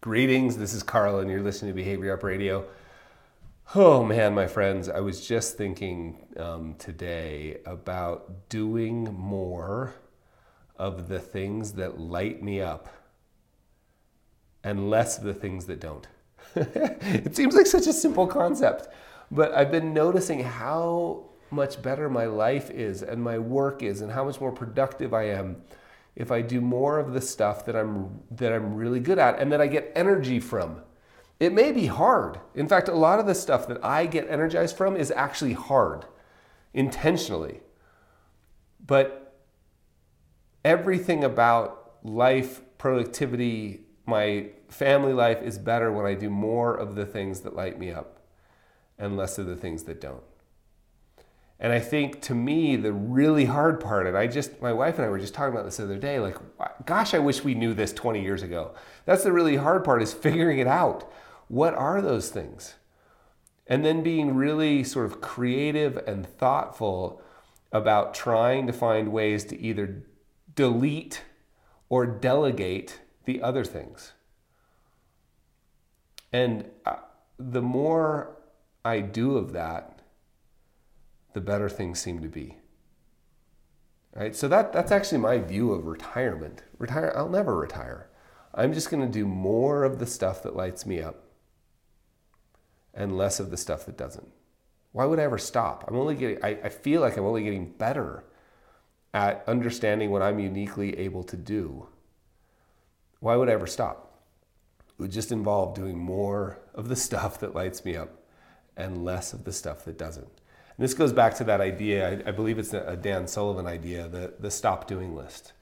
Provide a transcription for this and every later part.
Greetings, this is Carl, and you're listening to Behavior Gap Radio. Oh man, my friends, I was just thinking um, today about doing more of the things that light me up and less of the things that don't. it seems like such a simple concept, but I've been noticing how much better my life is and my work is and how much more productive I am if I do more of the stuff that I'm that I'm really good at and that I get energy from. It may be hard. In fact, a lot of the stuff that I get energized from is actually hard intentionally. But everything about life, productivity, my family life is better when I do more of the things that light me up and less of the things that don't. And I think to me, the really hard part, and I just, my wife and I were just talking about this the other day, like, gosh, I wish we knew this 20 years ago. That's the really hard part is figuring it out. What are those things? And then being really sort of creative and thoughtful about trying to find ways to either delete or delegate the other things. And uh, the more I do of that, the better things seem to be. Right? So that, that's actually my view of retirement. Retire, I'll never retire. I'm just going to do more of the stuff that lights me up and less of the stuff that doesn't. Why would I ever stop? I'm only getting, I, I feel like I'm only getting better at understanding what I'm uniquely able to do. Why would I ever stop? It would just involve doing more of the stuff that lights me up and less of the stuff that doesn't. And this goes back to that idea, I, I believe it's a Dan Sullivan idea, the, the stop doing list.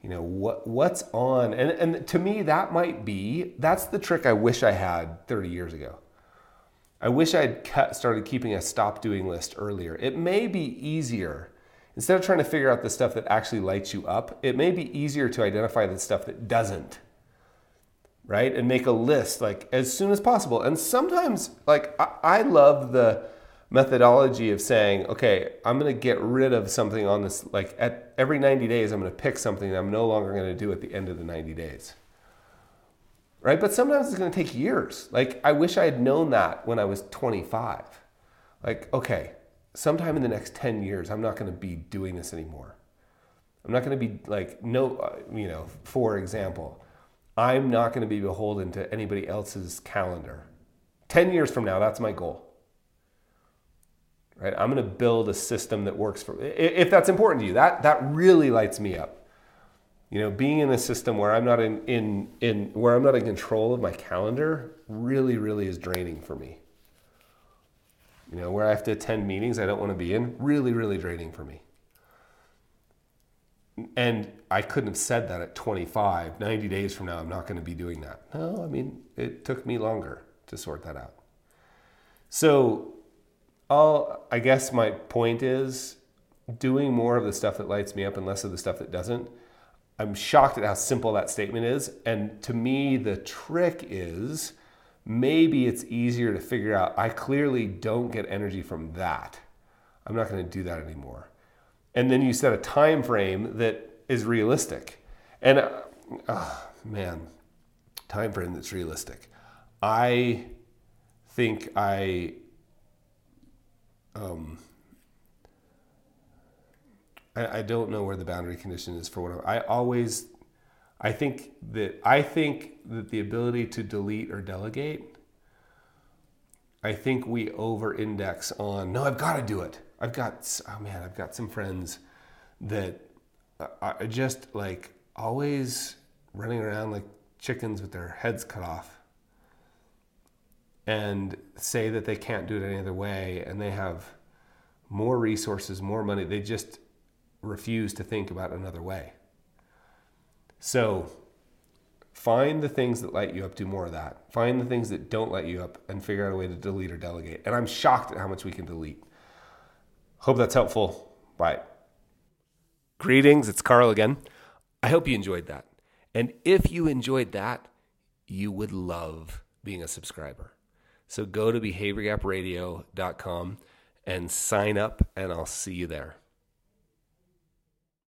You know, what, what's on, and, and to me, that might be, that's the trick I wish I had 30 years ago. I wish I had started keeping a stop doing list earlier. It may be easier, instead of trying to figure out the stuff that actually lights you up, it may be easier to identify the stuff that doesn't right? And make a list like as soon as possible. And sometimes, like, I, I love the methodology of saying, okay, I'm going to get rid of something on this, like at every 90 days, I'm going to pick something that I'm no longer going to do at the end of the 90 days. Right? But sometimes it's going to take years. Like, I wish I had known that when I was 25. Like, okay, sometime in the next 10 years, I'm not going to be doing this anymore. I'm not going to be like, no, uh, you know, for example, I'm not going to be beholden to anybody else's calendar. 10 years from now, that's my goal right? I'm going to build a system that works for if that's important to you. That that really lights me up. You know, being in a system where I'm not in in in where I'm not in control of my calendar really really is draining for me. You know, where I have to attend meetings I don't want to be in, really really draining for me. And I couldn't have said that at 25, 90 days from now I'm not going to be doing that. No, I mean, it took me longer to sort that out. So, all I guess my point is doing more of the stuff that lights me up and less of the stuff that doesn't. I'm shocked at how simple that statement is. And to me, the trick is maybe it's easier to figure out I clearly don't get energy from that. I'm not going to do that anymore. And then you set a time frame that is realistic. And uh, oh, man, time frame that's realistic. I think I um, I, I don't know where the boundary condition is for what I always I think that I think that the ability to delete or delegate I think we over index on no I've got to do it. I've got oh man, I've got some friends that are just like always running around like chickens with their heads cut off and say that they can't do it any other way and they have more resources, more money. They just refuse to think about another way. So find the things that light you up, do more of that. Find the things that don't light you up and figure out a way to delete or delegate. And I'm shocked at how much we can delete. Hope that's helpful. Bye. Greetings, it's Carl again. I hope you enjoyed that. And if you enjoyed that, you would love being a subscriber. So go to behaviorgapradio.com and sign up, and I'll see you there.